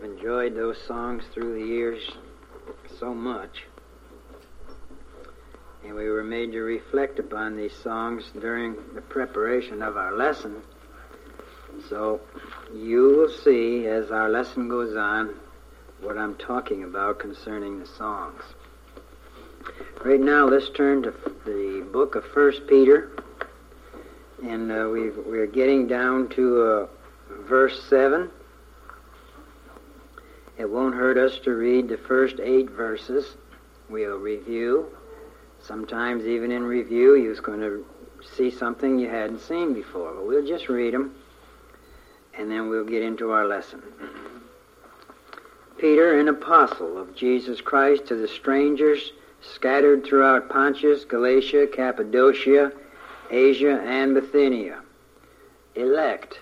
have enjoyed those songs through the years so much. And we were made to reflect upon these songs during the preparation of our lesson. So you will see as our lesson goes on what I'm talking about concerning the songs. Right now, let's turn to the book of First Peter, and uh, we we're getting down to uh, verse seven. It won't hurt us to read the first eight verses. We'll review. Sometimes, even in review, you're going to see something you hadn't seen before. But we'll just read them, and then we'll get into our lesson. Peter, an apostle of Jesus Christ, to the strangers scattered throughout Pontus, Galatia, Cappadocia, Asia, and Bithynia, elect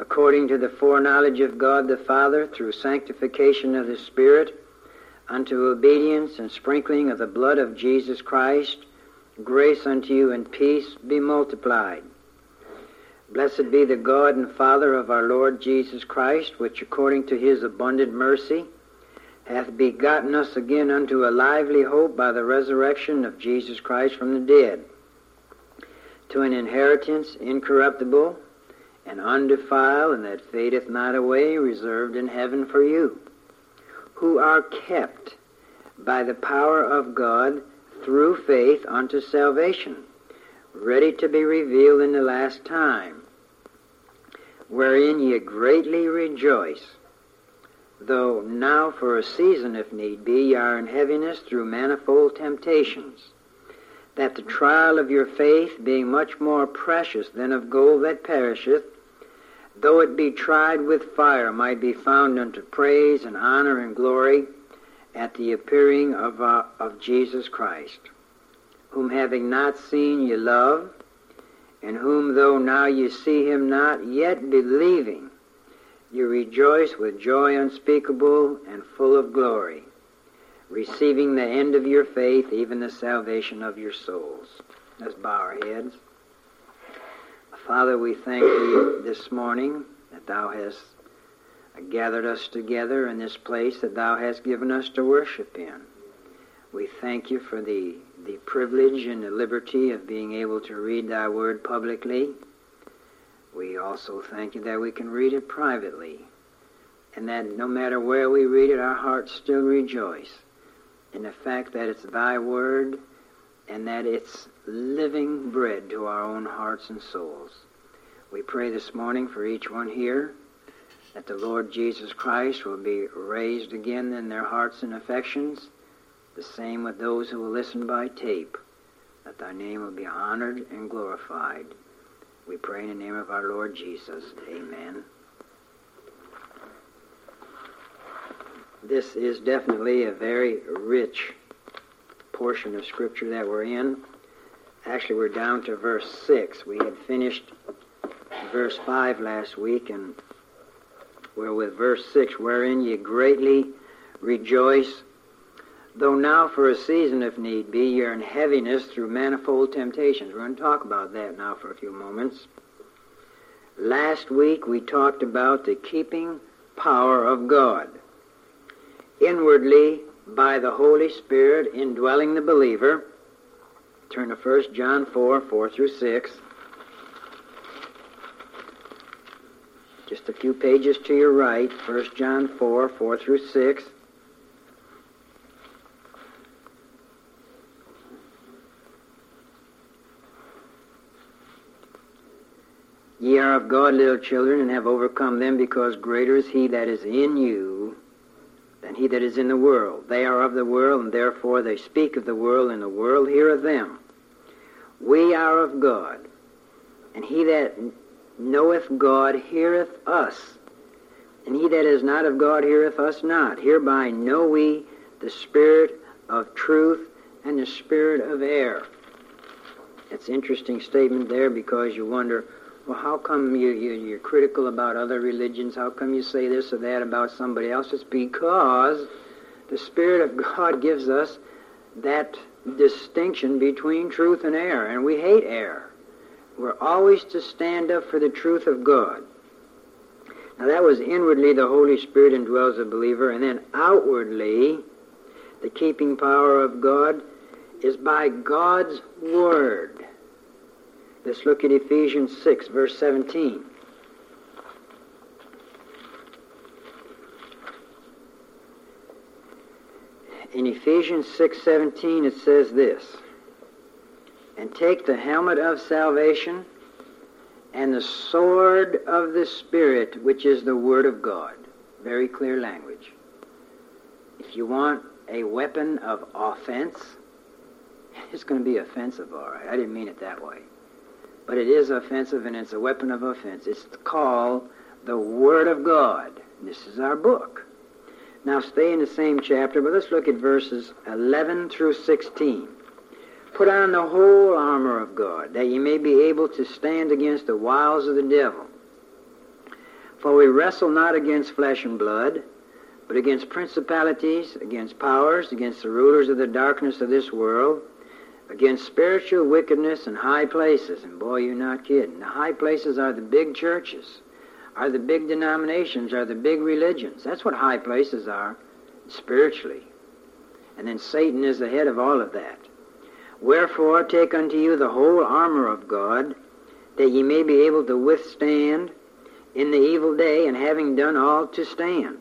according to the foreknowledge of God the Father, through sanctification of the Spirit, unto obedience and sprinkling of the blood of Jesus Christ, grace unto you and peace be multiplied. Blessed be the God and Father of our Lord Jesus Christ, which according to his abundant mercy hath begotten us again unto a lively hope by the resurrection of Jesus Christ from the dead, to an inheritance incorruptible and undefiled, and that fadeth not away, reserved in heaven for you, who are kept by the power of God through faith unto salvation, ready to be revealed in the last time, wherein ye greatly rejoice, though now for a season, if need be, ye are in heaviness through manifold temptations that the trial of your faith, being much more precious than of gold that perisheth, though it be tried with fire, might be found unto praise and honor and glory at the appearing of, uh, of Jesus Christ, whom having not seen ye love, and whom though now ye see him not, yet believing, ye rejoice with joy unspeakable and full of glory, receiving the end of your faith, even the salvation of your souls. Let's bow our heads. Father, we thank thee this morning that thou hast gathered us together in this place that thou hast given us to worship in. We thank you for the, the privilege and the liberty of being able to read thy word publicly. We also thank you that we can read it privately, and that no matter where we read it, our hearts still rejoice in the fact that it's thy word and that it's living bread to our own hearts and souls. We pray this morning for each one here that the Lord Jesus Christ will be raised again in their hearts and affections, the same with those who will listen by tape, that thy name will be honored and glorified. We pray in the name of our Lord Jesus. Amen. This is definitely a very rich portion of Scripture that we're in. Actually, we're down to verse 6. We had finished verse 5 last week, and we're with verse 6, wherein ye greatly rejoice, though now for a season, if need be, you're in heaviness through manifold temptations. We're going to talk about that now for a few moments. Last week, we talked about the keeping power of God. Inwardly, by the Holy Spirit indwelling the believer. Turn to 1 John 4, 4 through 6. Just a few pages to your right, 1 John 4, 4 through 6. Ye are of God, little children, and have overcome them, because greater is he that is in you than he that is in the world. They are of the world, and therefore they speak of the world, and the world heareth them. We are of God, and he that knoweth God heareth us, and he that is not of God heareth us not. Hereby know we the spirit of truth and the spirit of error. It's an interesting statement there because you wonder, well, how come you, you, you're critical about other religions? How come you say this or that about somebody else? It's because the Spirit of God gives us that distinction between truth and error, and we hate error. We're always to stand up for the truth of God. Now that was inwardly the Holy Spirit indwells a believer, and then outwardly the keeping power of God is by God's Word. Let's look at Ephesians 6, verse 17. In Ephesians 6:17 it says this, and take the helmet of salvation and the sword of the Spirit, which is the Word of God. Very clear language. If you want a weapon of offense, it's going to be offensive, all right. I didn't mean it that way. But it is offensive and it's a weapon of offense. It's called the Word of God. This is our book. Now stay in the same chapter, but let's look at verses 11 through 16. Put on the whole armor of God, that ye may be able to stand against the wiles of the devil. For we wrestle not against flesh and blood, but against principalities, against powers, against the rulers of the darkness of this world, against spiritual wickedness in high places. And boy, you're not kidding. The high places are the big churches are the big denominations, are the big religions. That's what high places are, spiritually. And then Satan is the head of all of that. Wherefore, take unto you the whole armor of God, that ye may be able to withstand in the evil day, and having done all to stand.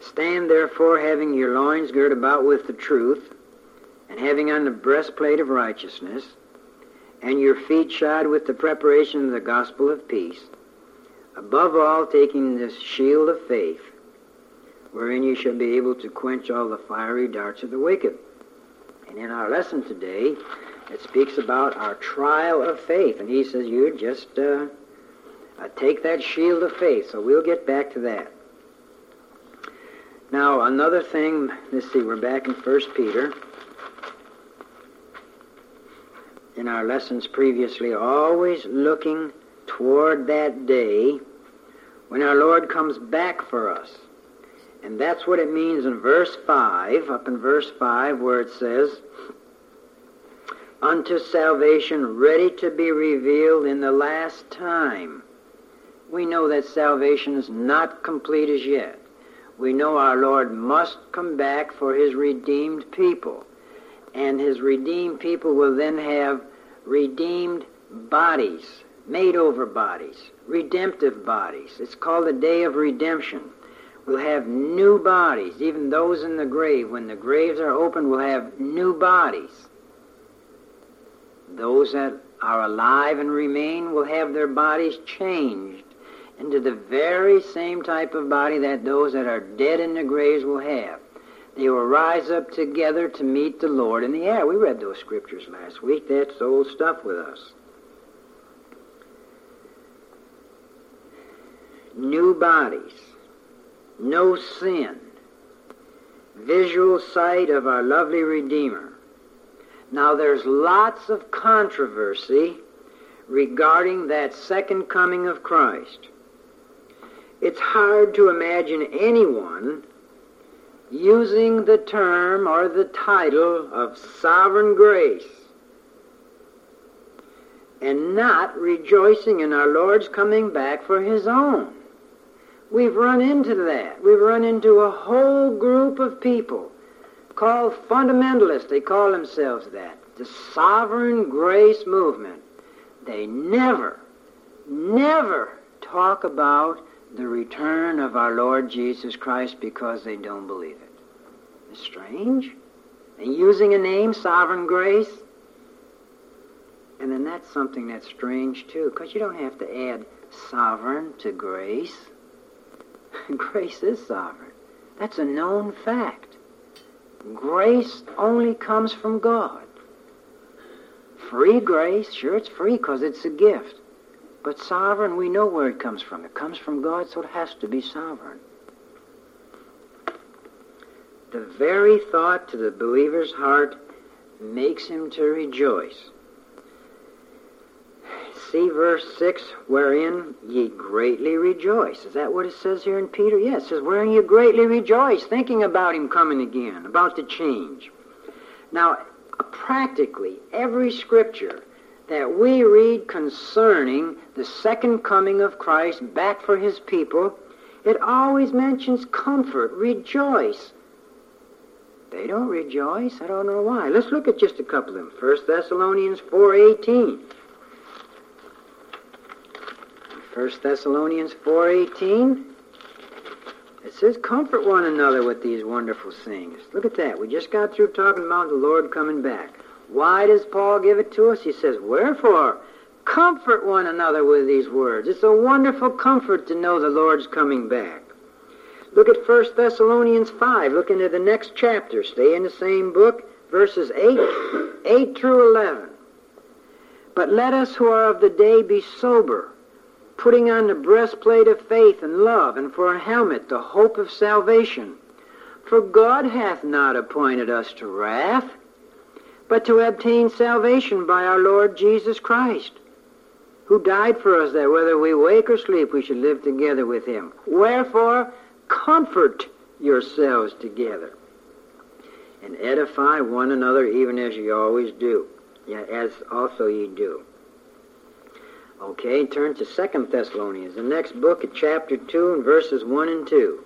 Stand therefore, having your loins girt about with the truth, having on the breastplate of righteousness, and your feet shod with the preparation of the gospel of peace Above all, taking this shield of faith, wherein you shall be able to quench all the fiery darts of the wicked. And in our lesson today, it speaks about our trial of faith. And he says, you just uh, uh, take that shield of faith. So we'll get back to that. Now, another thing, let's see, we're back in 1 Peter. In our lessons previously, always looking toward that day when our Lord comes back for us. And that's what it means in verse 5, up in verse 5, where it says, Unto salvation ready to be revealed in the last time. We know that salvation is not complete as yet. We know our Lord must come back for his redeemed people. And his redeemed people will then have redeemed bodies made over bodies, redemptive bodies. It's called the day of redemption. We'll have new bodies, even those in the grave. When the graves are opened, we'll have new bodies. Those that are alive and remain will have their bodies changed into the very same type of body that those that are dead in the graves will have. They will rise up together to meet the Lord in the air. We read those scriptures last week. That's old stuff with us. new bodies, no sin, visual sight of our lovely Redeemer. Now there's lots of controversy regarding that second coming of Christ. It's hard to imagine anyone using the term or the title of sovereign grace and not rejoicing in our Lord's coming back for his own. We've run into that. We've run into a whole group of people called fundamentalists. They call themselves that. The sovereign grace movement. They never, never talk about the return of our Lord Jesus Christ because they don't believe it. It's strange. And using a name, sovereign grace, and then that's something that's strange too, because you don't have to add sovereign to grace. grace is sovereign. That's a known fact. Grace only comes from God. Free grace, sure, it's free because it's a gift. But sovereign, we know where it comes from. It comes from God, so it has to be sovereign. The very thought to the believer's heart makes him to rejoice see verse 6, wherein ye greatly rejoice. Is that what it says here in Peter? Yes, it says, wherein ye greatly rejoice, thinking about him coming again, about the change. Now, practically every scripture that we read concerning the second coming of Christ back for his people, it always mentions comfort, rejoice. They don't rejoice. I don't know why. Let's look at just a couple of them. 1 Thessalonians 4.18. 1 Thessalonians 4.18. It says, comfort one another with these wonderful things. Look at that. We just got through talking about the Lord coming back. Why does Paul give it to us? He says, Wherefore, comfort one another with these words. It's a wonderful comfort to know the Lord's coming back. Look at 1 Thessalonians 5. Look into the next chapter. Stay in the same book, verses 8, 8 through 11. But let us who are of the day be sober putting on the breastplate of faith and love, and for a helmet the hope of salvation. For God hath not appointed us to wrath, but to obtain salvation by our Lord Jesus Christ, who died for us that whether we wake or sleep we should live together with him. Wherefore, comfort yourselves together, and edify one another even as ye always do, as also ye do. Okay, turn to Second Thessalonians, the next book at chapter 2 and verses 1 and 2.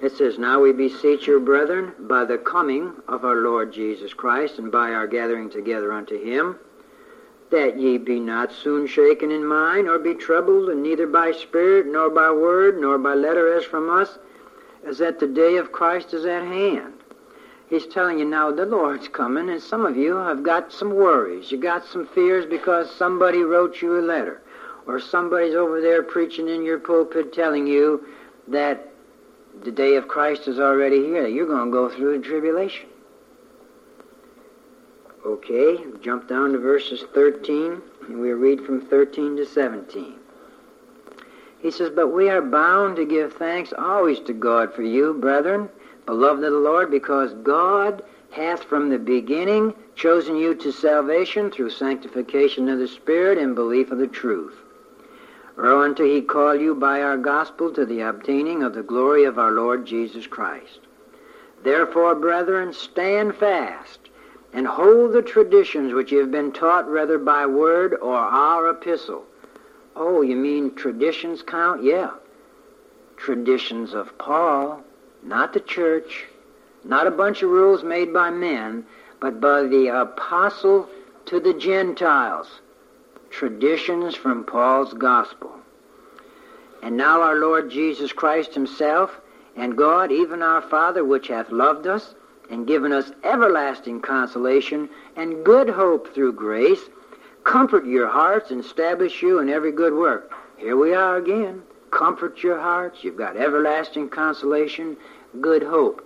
It says, Now we beseech you, brethren, by the coming of our Lord Jesus Christ, and by our gathering together unto him, that ye be not soon shaken in mind, or be troubled, and neither by spirit, nor by word, nor by letter as from us, as that the day of Christ is at hand. He's telling you now the Lord's coming, and some of you have got some worries. You got some fears because somebody wrote you a letter, or somebody's over there preaching in your pulpit telling you that the day of Christ is already here. You're going to go through the tribulation. Okay, jump down to verses 13, and we read from 13 to 17. He says, But we are bound to give thanks always to God for you, brethren beloved of the Lord, because God hath from the beginning chosen you to salvation through sanctification of the Spirit and belief of the truth. Whereunto he called you by our gospel to the obtaining of the glory of our Lord Jesus Christ. Therefore, brethren, stand fast and hold the traditions which you have been taught, whether by word or our epistle. Oh, you mean traditions count? Yeah. Traditions of Paul not the church, not a bunch of rules made by men, but by the apostle to the Gentiles. Traditions from Paul's gospel. And now our Lord Jesus Christ himself, and God, even our Father, which hath loved us, and given us everlasting consolation and good hope through grace, comfort your hearts and establish you in every good work. Here we are again comfort your hearts. You've got everlasting consolation, good hope.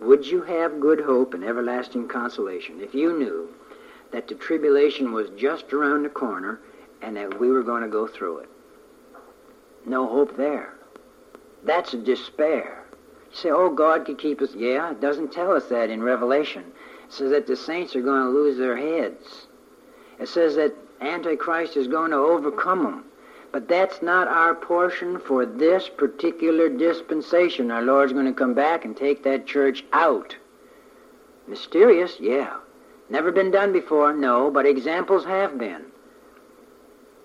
Would you have good hope and everlasting consolation if you knew that the tribulation was just around the corner and that we were going to go through it? No hope there. That's despair. You say, oh, God could keep us. Yeah, it doesn't tell us that in Revelation. It says that the saints are going to lose their heads. It says that Antichrist is going to overcome them. But that's not our portion for this particular dispensation. Our Lord's going to come back and take that church out. Mysterious? Yeah. Never been done before? No, but examples have been.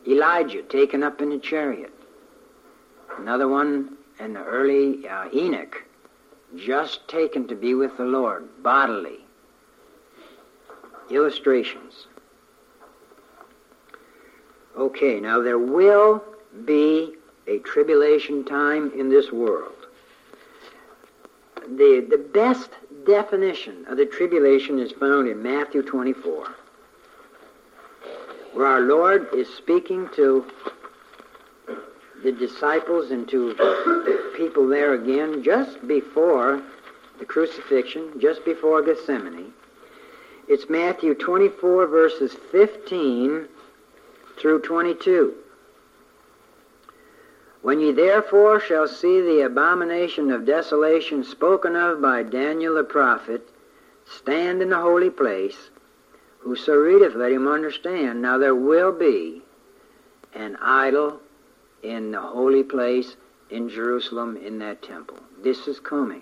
Elijah taken up in a chariot. Another one in the early uh, Enoch, just taken to be with the Lord bodily. Illustrations. Okay, now there will be a tribulation time in this world. The, the best definition of the tribulation is found in Matthew 24, where our Lord is speaking to the disciples and to people there again just before the crucifixion, just before Gethsemane. It's Matthew 24, verses 15 through 22. When ye therefore shall see the abomination of desolation spoken of by Daniel the prophet, stand in the holy place, whoso readeth, let him understand. Now there will be an idol in the holy place in Jerusalem in that temple. This is coming.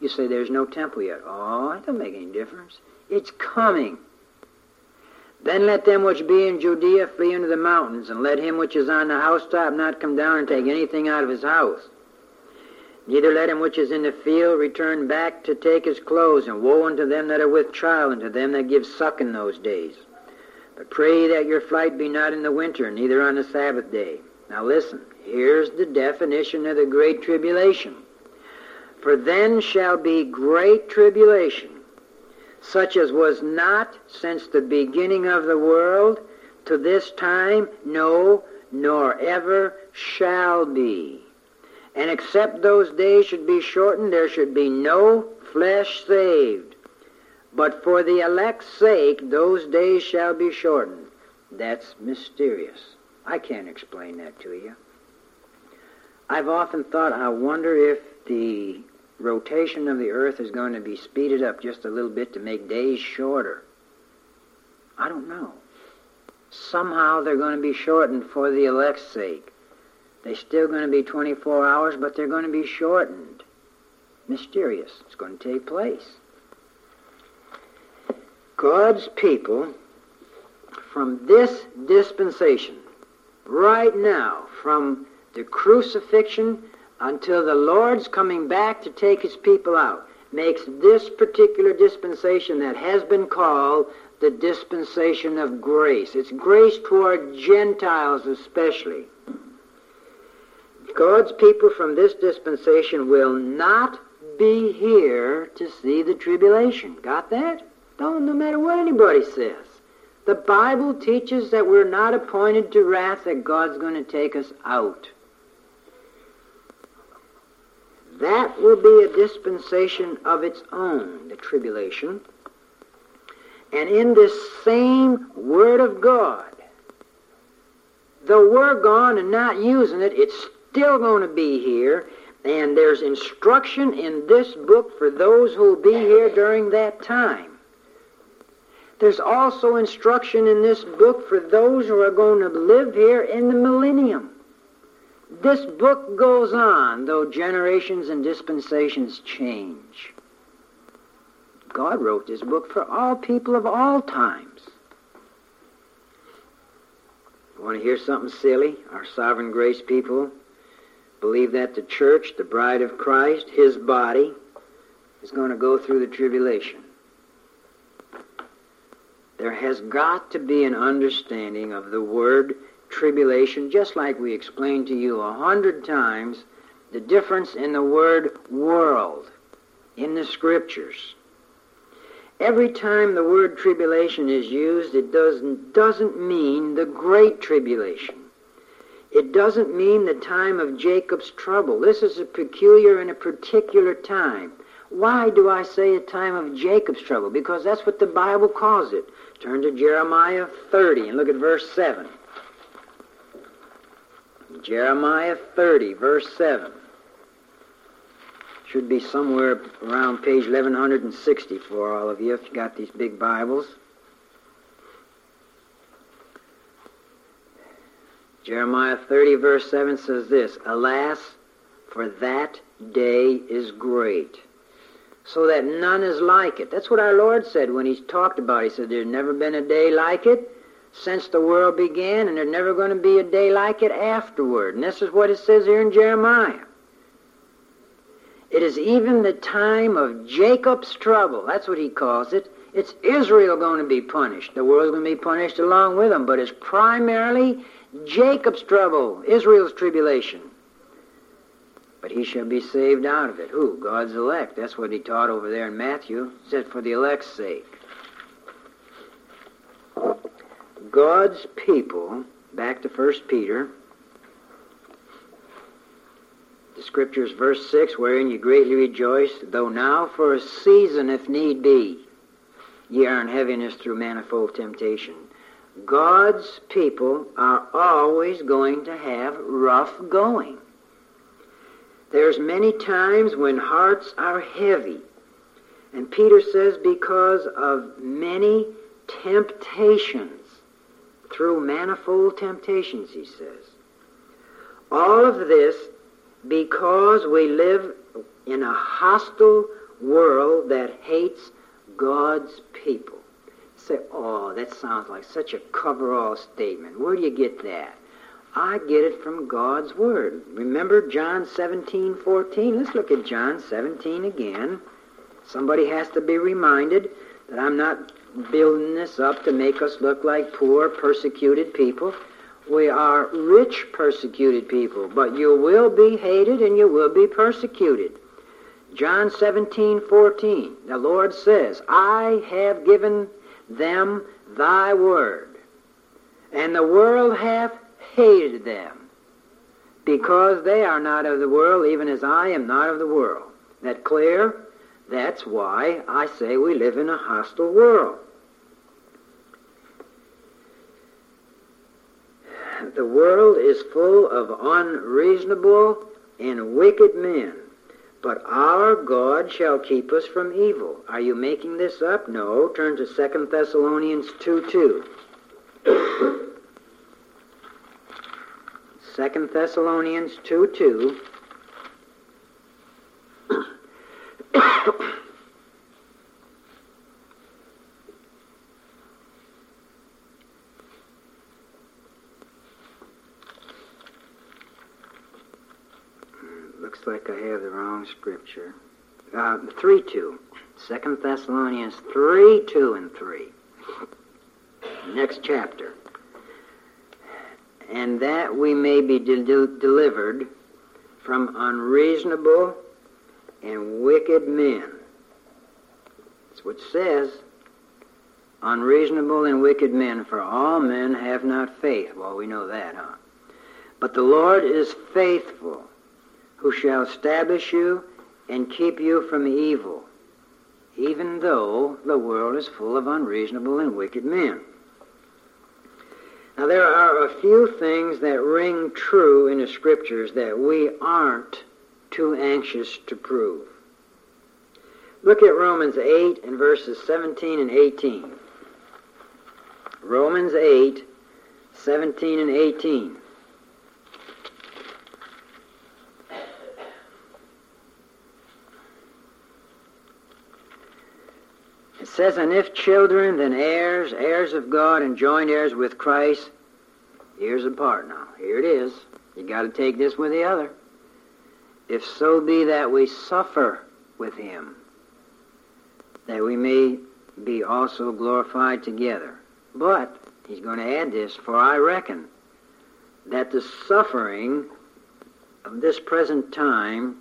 You say there's no temple yet. Oh, it doesn't make any difference. It's coming. Then let them which be in Judea flee into the mountains, and let him which is on the housetop not come down and take anything out of his house. Neither let him which is in the field return back to take his clothes, and woe unto them that are with child, and to them that give suck in those days. But pray that your flight be not in the winter, neither on the Sabbath day. Now listen, here's the definition of the great tribulation. For then shall be great tribulation such as was not since the beginning of the world to this time, no, nor ever shall be. And except those days should be shortened, there should be no flesh saved. But for the elect's sake, those days shall be shortened. That's mysterious. I can't explain that to you. I've often thought, I wonder if the rotation of the earth is going to be speeded up just a little bit to make days shorter. I don't know. Somehow they're going to be shortened for the elect's sake. They're still going to be 24 hours, but they're going to be shortened. Mysterious. It's going to take place. God's people, from this dispensation, right now, from the crucifixion until the Lord's coming back to take his people out, makes this particular dispensation that has been called the dispensation of grace. It's grace toward Gentiles especially. God's people from this dispensation will not be here to see the tribulation. Got that? Don't, no matter what anybody says. The Bible teaches that we're not appointed to wrath, that God's going to take us out. That will be a dispensation of its own, the tribulation. And in this same Word of God, though we're gone and not using it, it's still going to be here. And there's instruction in this book for those who will be here during that time. There's also instruction in this book for those who are going to live here in the millennium. This book goes on, though generations and dispensations change. God wrote this book for all people of all times. Want to hear something silly? Our sovereign grace people believe that the church, the bride of Christ, his body, is going to go through the tribulation. There has got to be an understanding of the word tribulation, just like we explained to you a hundred times the difference in the word world in the scriptures. Every time the word tribulation is used, it doesn't, doesn't mean the great tribulation. It doesn't mean the time of Jacob's trouble. This is a peculiar and a particular time. Why do I say a time of Jacob's trouble? Because that's what the Bible calls it. Turn to Jeremiah 30 and look at verse 7. Jeremiah 30, verse 7. Should be somewhere around page 1160 for all of you if you got these big Bibles. Jeremiah 30, verse 7 says this Alas, for that day is great, so that none is like it. That's what our Lord said when He talked about it. He said, There's never been a day like it since the world began, and there's never going to be a day like it afterward. And this is what it says here in Jeremiah. It is even the time of Jacob's trouble. That's what he calls it. It's Israel going to be punished. The world's going to be punished along with them, but it's primarily Jacob's trouble, Israel's tribulation. But he shall be saved out of it. Who? God's elect. That's what he taught over there in Matthew. He said, for the elect's sake. God's people, back to 1 Peter, the scriptures, verse 6, wherein you greatly rejoice, though now for a season, if need be, ye are in heaviness through manifold temptation. God's people are always going to have rough going. There's many times when hearts are heavy. And Peter says, because of many temptations through manifold temptations, he says. All of this because we live in a hostile world that hates God's people. Say, oh, that sounds like such a cover-all statement. Where do you get that? I get it from God's Word. Remember John 17, 14? Let's look at John 17 again. Somebody has to be reminded that I'm not building this up to make us look like poor, persecuted people. We are rich, persecuted people, but you will be hated and you will be persecuted. John 17, 14, the Lord says, I have given them thy word, and the world hath hated them, because they are not of the world, even as I am not of the world. That clear? That's why I say we live in a hostile world. The world is full of unreasonable and wicked men, but our God shall keep us from evil. Are you making this up? No. Turn to 2 Thessalonians 2 2. 2 Thessalonians 2 2. Looks like I have the wrong scripture. Uh, 3 2. 2 Thessalonians 3 2 and 3. Next chapter. And that we may be de- delivered from unreasonable and wicked men. That's what it says. Unreasonable and wicked men, for all men have not faith. Well, we know that, huh? But the Lord is faithful, who shall establish you and keep you from evil, even though the world is full of unreasonable and wicked men. Now, there are a few things that ring true in the Scriptures that we aren't too anxious to prove. Look at Romans 8 and verses 17 and 18. Romans 8, 17 and 18. It says, And if children, then heirs, heirs of God, and joint heirs with Christ. Here's the part now. Here it is. You got to take this with the other. If so be that we suffer with him, that we may be also glorified together. But, he's going to add this, for I reckon that the suffering of this present time,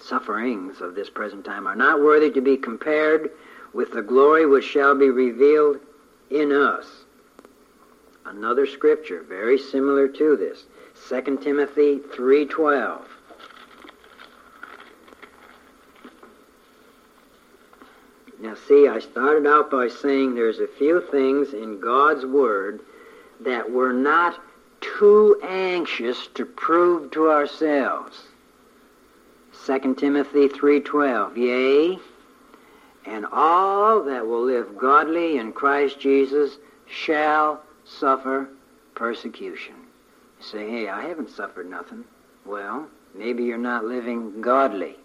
sufferings of this present time, are not worthy to be compared with the glory which shall be revealed in us. Another scripture very similar to this, 2 Timothy 3:12. Now see, I started out by saying there's a few things in God's word that we're not too anxious to prove to ourselves. 2 Timothy 3:12. Yea, and all that will live godly in Christ Jesus shall suffer persecution. You say, hey, I haven't suffered nothing. Well, maybe you're not living godly.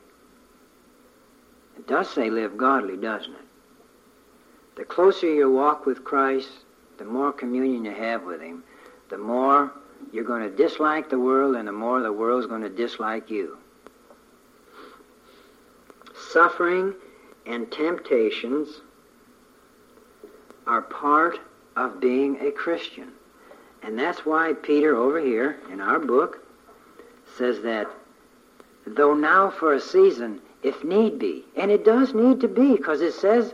It does say live godly, doesn't it? The closer you walk with Christ, the more communion you have with Him, the more you're going to dislike the world and the more the world's going to dislike you. Suffering and temptations are part of being a Christian. And that's why Peter over here in our book says that though now for a season, if need be, and it does need to be because it says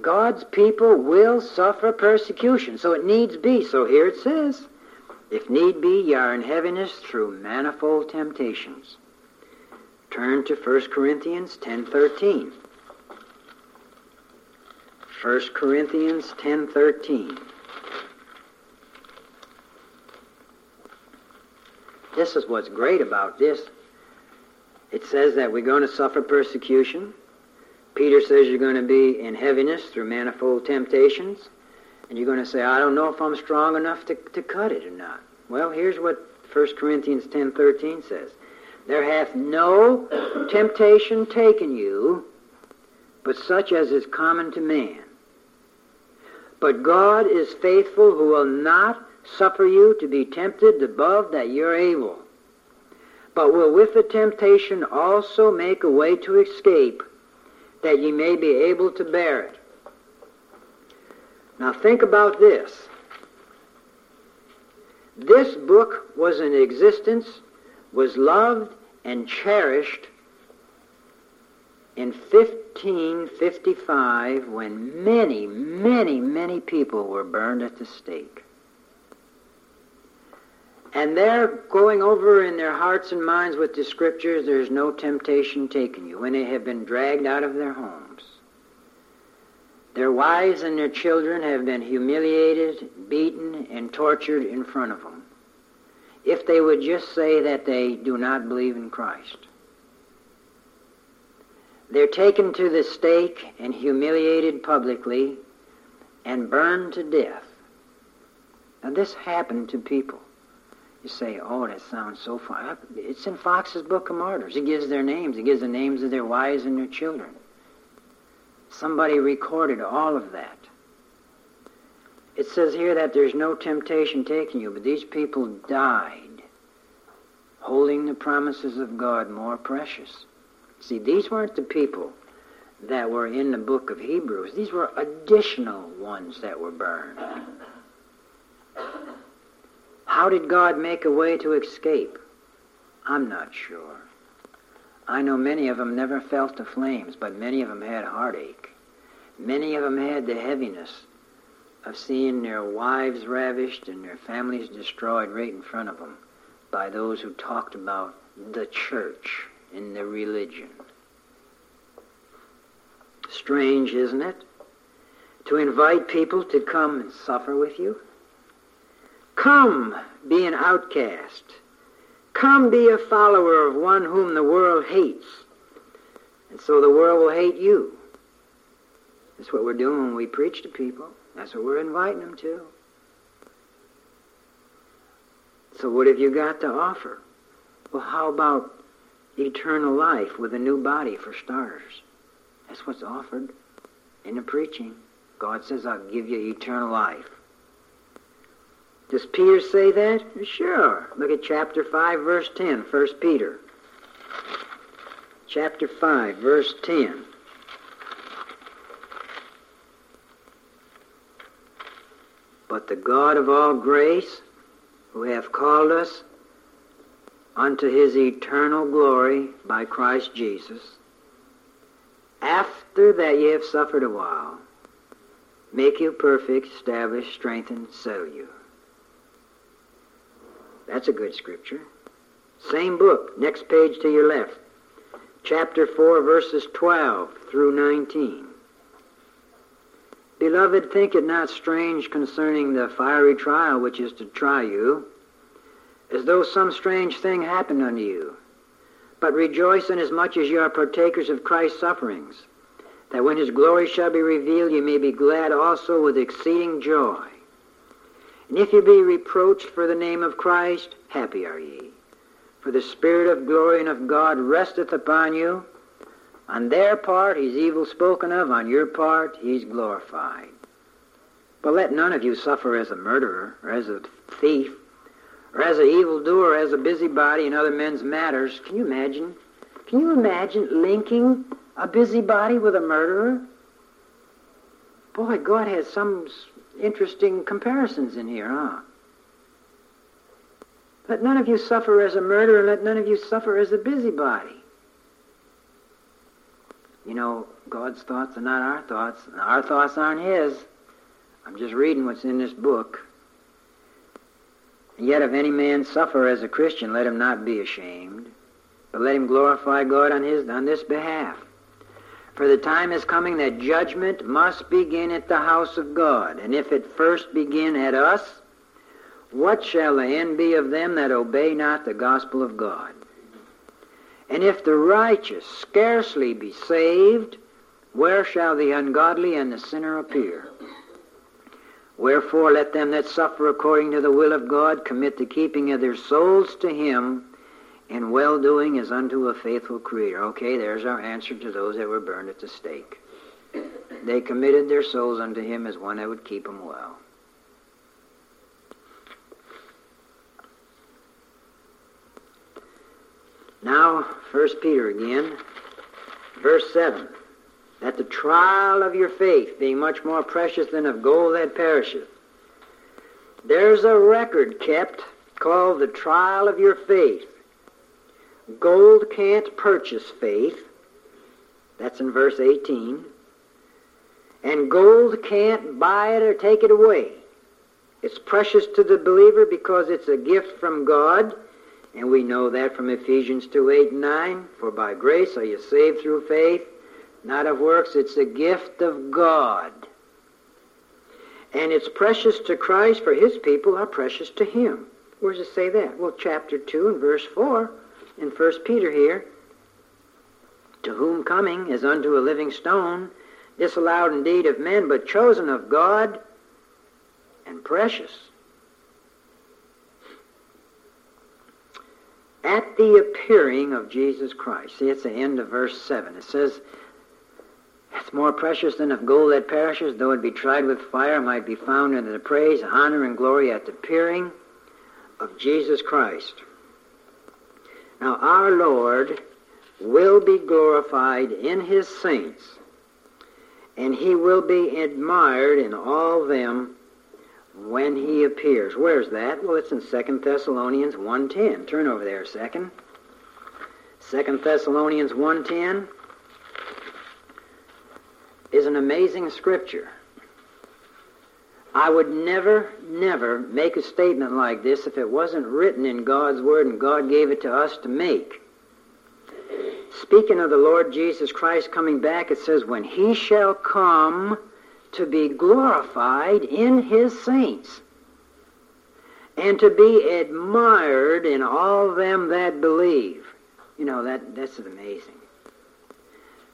God's people will suffer persecution, so it needs be. So here it says, if need be, ye are in heaviness through manifold temptations. Turn to 1 Corinthians 10.13. 1 Corinthians 10:13. This is what's great about this. It says that we're going to suffer persecution. Peter says you're going to be in heaviness through manifold temptations. And you're going to say, I don't know if I'm strong enough to, to cut it or not. Well, here's what 1 Corinthians 10:13 says. There hath no temptation taken you but such as is common to man. But God is faithful, who will not suffer you to be tempted above that you're able, but will with the temptation also make a way to escape, that ye may be able to bear it. Now think about this. This book was in existence, was loved and cherished in 1555 when many, many, many people were burned at the stake. And they're going over in their hearts and minds with the scriptures, there's no temptation taking you, when they have been dragged out of their homes. Their wives and their children have been humiliated, beaten, and tortured in front of them. If they would just say that they do not believe in Christ. They're taken to the stake and humiliated publicly and burned to death. Now, this happened to people. You say, oh, that sounds so far. It's in Foxe's Book of Martyrs. He gives their names. He gives the names of their wives and their children. Somebody recorded all of that. It says here that there's no temptation taking you, but these people died holding the promises of God more precious. See, these weren't the people that were in the book of Hebrews. These were additional ones that were burned. How did God make a way to escape? I'm not sure. I know many of them never felt the flames, but many of them had heartache. Many of them had the heaviness of seeing their wives ravished and their families destroyed right in front of them by those who talked about the church and the religion. Strange, isn't it? To invite people to come and suffer with you? Come, be an outcast. Come, be a follower of one whom the world hates. And so the world will hate you. That's what we're doing when we preach to people. That's what we're inviting them to. So what have you got to offer? Well, how about eternal life with a new body for starters? That's what's offered in the preaching. God says, I'll give you eternal life. Does Peter say that? Sure. Look at chapter 5, verse 10, 1 Peter. Chapter 5, verse 10. But the God of all grace, who hath called us unto his eternal glory by Christ Jesus, after that ye have suffered a while, make you perfect, establish, strengthen, settle you. That's a good scripture. Same book, next page to your left. Chapter 4, verses 12 through 19. Beloved, think it not strange concerning the fiery trial which is to try you, as though some strange thing happened unto you. But rejoice inasmuch as you are partakers of Christ's sufferings, that when his glory shall be revealed, you may be glad also with exceeding joy. And if ye be reproached for the name of Christ, happy are ye. For the Spirit of glory and of God resteth upon you. On their part he's evil spoken of, on your part he's glorified. But let none of you suffer as a murderer, or as a thief, or as an evildoer, or as a busybody in other men's matters. Can you imagine? Can you imagine linking a busybody with a murderer? Boy, God has some interesting comparisons in here, huh? Let none of you suffer as a murderer, let none of you suffer as a busybody. You know, God's thoughts are not our thoughts, and our thoughts aren't His. I'm just reading what's in this book. And yet, if any man suffer as a Christian, let him not be ashamed, but let him glorify God on his on this behalf. For the time is coming that judgment must begin at the house of God. And if it first begin at us, what shall the end be of them that obey not the gospel of God? And if the righteous scarcely be saved, where shall the ungodly and the sinner appear? Wherefore let them that suffer according to the will of God commit the keeping of their souls to him and well doing is unto a faithful Creator. Okay, there's our answer to those that were burned at the stake. they committed their souls unto him as one that would keep them well. Now, First Peter again, verse 7. That the trial of your faith, being much more precious than of gold that perisheth, there's a record kept called the trial of your faith. Gold can't purchase faith. That's in verse 18. And gold can't buy it or take it away. It's precious to the believer because it's a gift from God. And we know that from Ephesians 2 8 and 9. For by grace are you saved through faith, not of works. It's a gift of God. And it's precious to Christ, for his people are precious to him. Where does it say that? Well, chapter 2 and verse 4 in 1 Peter here. To whom coming is unto a living stone, disallowed indeed of men, but chosen of God and precious. At the appearing of Jesus Christ. See, it's the end of verse 7. It says, it's more precious than of gold that perishes, though it be tried with fire, might be found in the praise, honor, and glory at the appearing of Jesus Christ. Now, our Lord will be glorified in his saints, and he will be admired in all them when he appears. Where's that? Well, it's in 2 Thessalonians 1.10. Turn over there a second. 2 Thessalonians 1.10 is an amazing scripture. I would never, never make a statement like this if it wasn't written in God's Word and God gave it to us to make. Speaking of the Lord Jesus Christ coming back, it says, When he shall come to be glorified in his saints and to be admired in all them that believe. You know, that, that's amazing.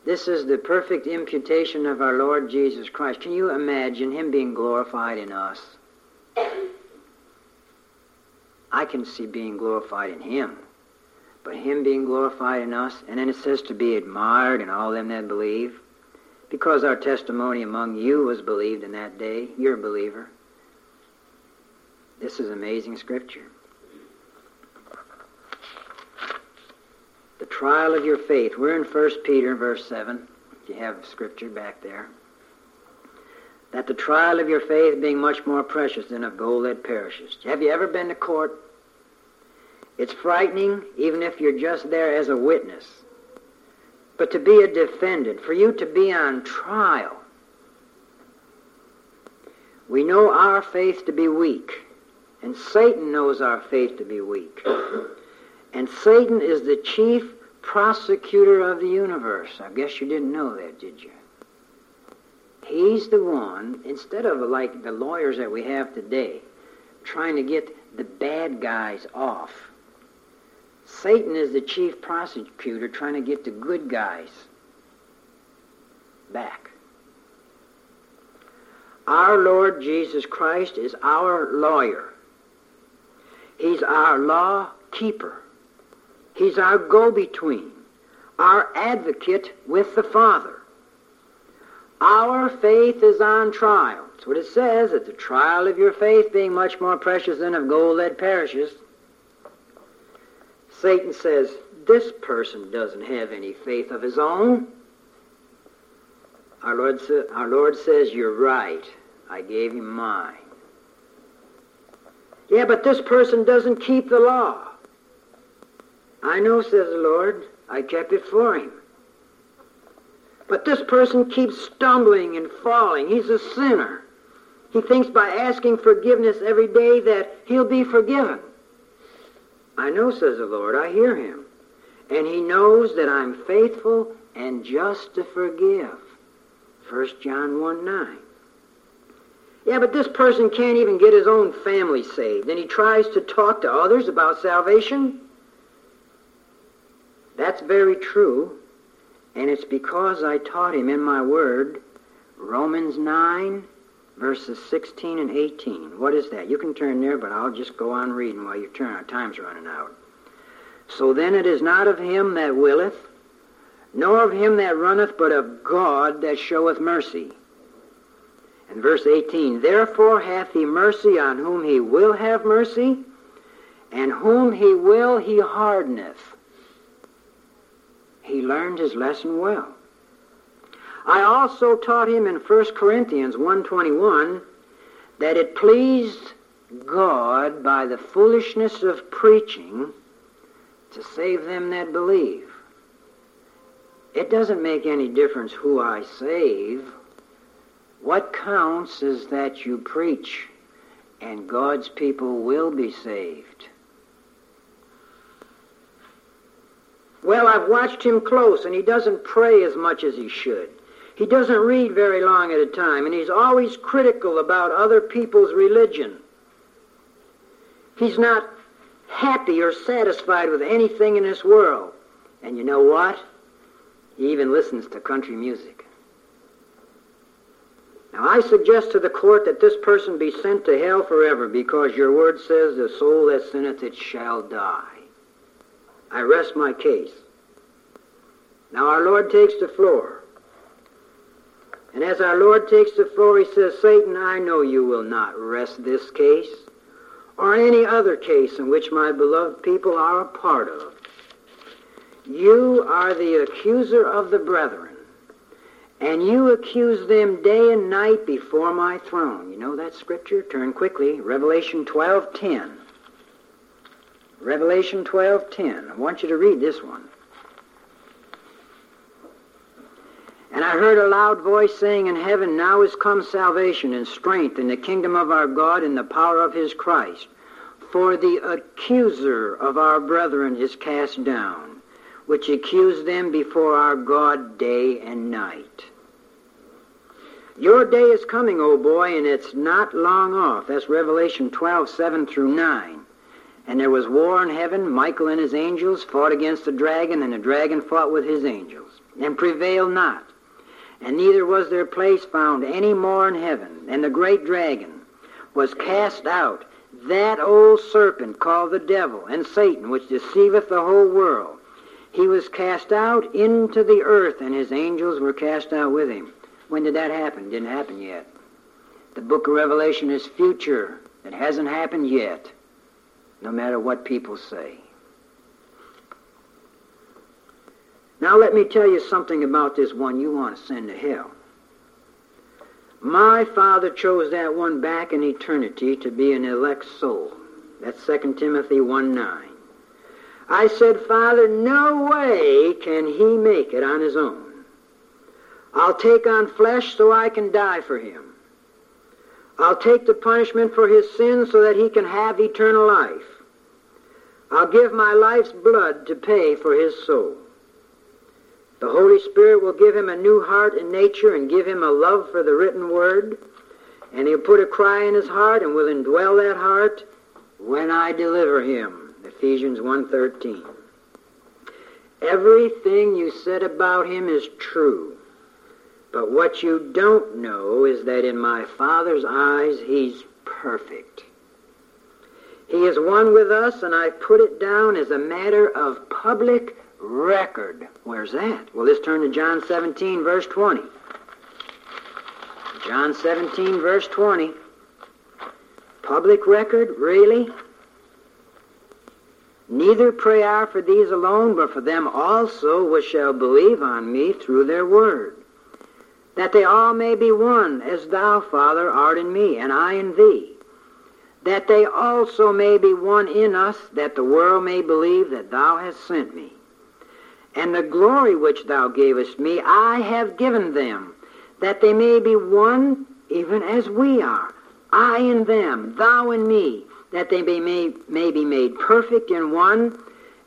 This is the perfect imputation of our Lord Jesus Christ. Can you imagine him being glorified in us? I can see being glorified in him. But him being glorified in us, and then it says to be admired in all them that believe. Because our testimony among you was believed in that day, you're a believer. This is amazing scripture. The trial of your faith. We're in 1 Peter, verse 7. If you have scripture back there. That the trial of your faith being much more precious than of gold that perishes. Have you ever been to court? It's frightening, even if you're just there as a witness. But to be a defendant, for you to be on trial, we know our faith to be weak, and Satan knows our faith to be weak. And Satan is the chief prosecutor of the universe. I guess you didn't know that, did you? He's the one, instead of like the lawyers that we have today, trying to get the bad guys off. Satan is the chief prosecutor trying to get the good guys back. Our Lord Jesus Christ is our lawyer. He's our law keeper. He's our go-between, our advocate with the Father. Our faith is on trial. That's what it says, that the trial of your faith being much more precious than of gold that perishes. Satan says, this person doesn't have any faith of his own. Our Lord, sa- our Lord says, you're right. I gave him mine. Yeah, but this person doesn't keep the law. I know, says the Lord, I kept it for him. But this person keeps stumbling and falling. He's a sinner. He thinks by asking forgiveness every day that he'll be forgiven. I know, says the Lord, I hear him. And he knows that I'm faithful and just to forgive. 1 John 1 9. Yeah, but this person can't even get his own family saved. And he tries to talk to others about salvation. That's very true, and it's because I taught him in my word Romans 9, verses 16 and 18. What is that? You can turn there, but I'll just go on reading while you turn. Our time's running out. So then it is not of him that willeth, nor of him that runneth, but of God that showeth mercy. And verse 18, Therefore hath he mercy on whom he will have mercy, and whom he will he hardeneth. He learned his lesson well. I also taught him in 1 Corinthians 1.21 that it pleased God by the foolishness of preaching to save them that believe. It doesn't make any difference who I save. What counts is that you preach, and God's people will be saved. Well, I've watched him close, and he doesn't pray as much as he should. He doesn't read very long at a time, and he's always critical about other people's religion. He's not happy or satisfied with anything in this world. And you know what? He even listens to country music. Now, I suggest to the court that this person be sent to hell forever because your word says the soul that sinneth it shall die. I rest my case. Now, our Lord takes the floor. And as our Lord takes the floor, he says, Satan, I know you will not rest this case or any other case in which my beloved people are a part of. You are the accuser of the brethren, and you accuse them day and night before my throne. You know that scripture? Turn quickly. Revelation 12:10. Revelation 12:10. I want you to read this one. And I heard a loud voice saying in heaven, Now is come salvation and strength in the kingdom of our God and the power of his Christ. For the accuser of our brethren is cast down, which accused them before our God day and night. Your day is coming, O boy, and it's not long off. That's Revelation 12, 7 through 9. And there was war in heaven. Michael and his angels fought against the dragon, and the dragon fought with his angels, and prevailed not and neither was their place found any more in heaven. And the great dragon was cast out, that old serpent called the devil and Satan, which deceiveth the whole world. He was cast out into the earth, and his angels were cast out with him. When did that happen? Didn't happen yet. The book of Revelation is future. It hasn't happened yet, no matter what people say. Now let me tell you something about this one you want to send to hell. My Father chose that one back in eternity to be an elect soul. That's 2 Timothy 1 9. I said, Father, no way can he make it on his own. I'll take on flesh so I can die for him. I'll take the punishment for his sins so that he can have eternal life. I'll give my life's blood to pay for his soul. The Holy Spirit will give him a new heart and nature and give him a love for the written word. And he'll put a cry in his heart and will indwell that heart when I deliver him. Ephesians 1.13. Everything you said about him is true. But what you don't know is that in my Father's eyes, he's perfect. He is one with us, and I put it down as a matter of public record. Where's that? Well, let's turn to John 17, verse 20. John 17, verse 20. Public record? Really? Neither pray I for these alone, but for them also which shall believe on me through their word, that they all may be one, as thou, Father, art in me, and I in thee, that they also may be one in us, that the world may believe that thou hast sent me. And the glory which thou gavest me, I have given them, that they may be one even as we are. I in them, thou in me, that they may, may, may be made perfect in one,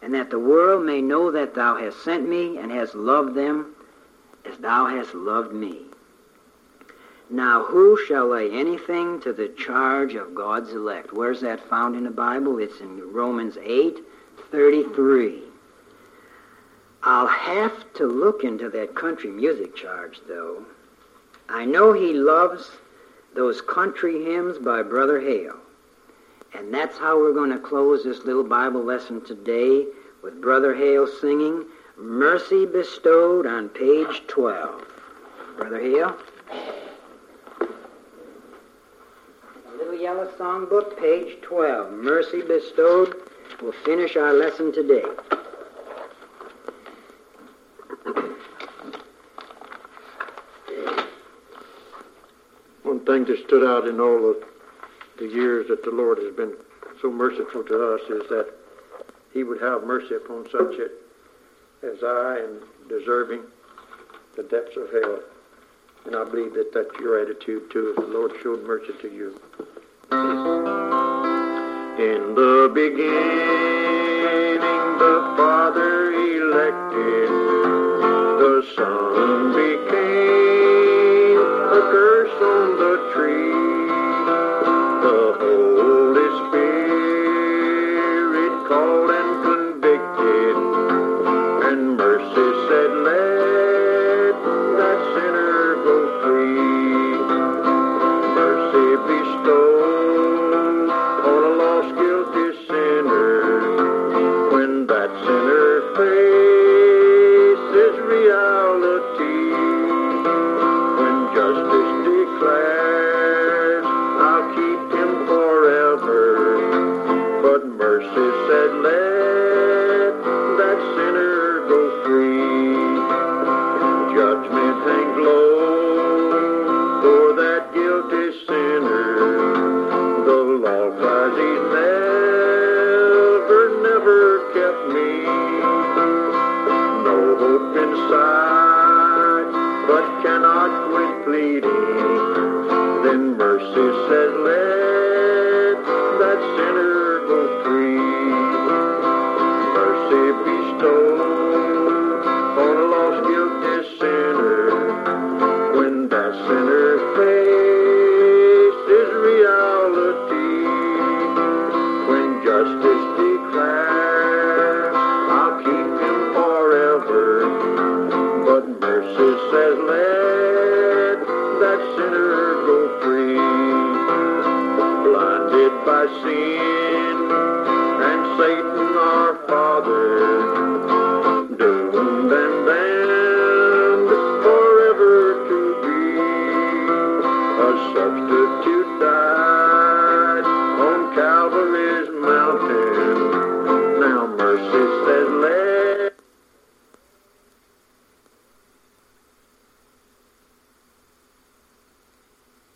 and that the world may know that thou hast sent me and hast loved them as thou hast loved me. Now, who shall lay anything to the charge of God's elect? Where's that found in the Bible? It's in Romans 8, 33. I'll have to look into that country music charge, though. I know he loves those country hymns by Brother Hale. And that's how we're going to close this little Bible lesson today with Brother Hale singing Mercy bestowed on page 12. Brother Hill? A little yellow songbook, page 12. Mercy bestowed We'll finish our lesson today. One thing that stood out in all of the years that the Lord has been so merciful to us is that He would have mercy upon such as I and deserving the depths of hell. And I believe that that's your attitude too, if the Lord showed mercy to you. In the beginning, the Father elected, the Son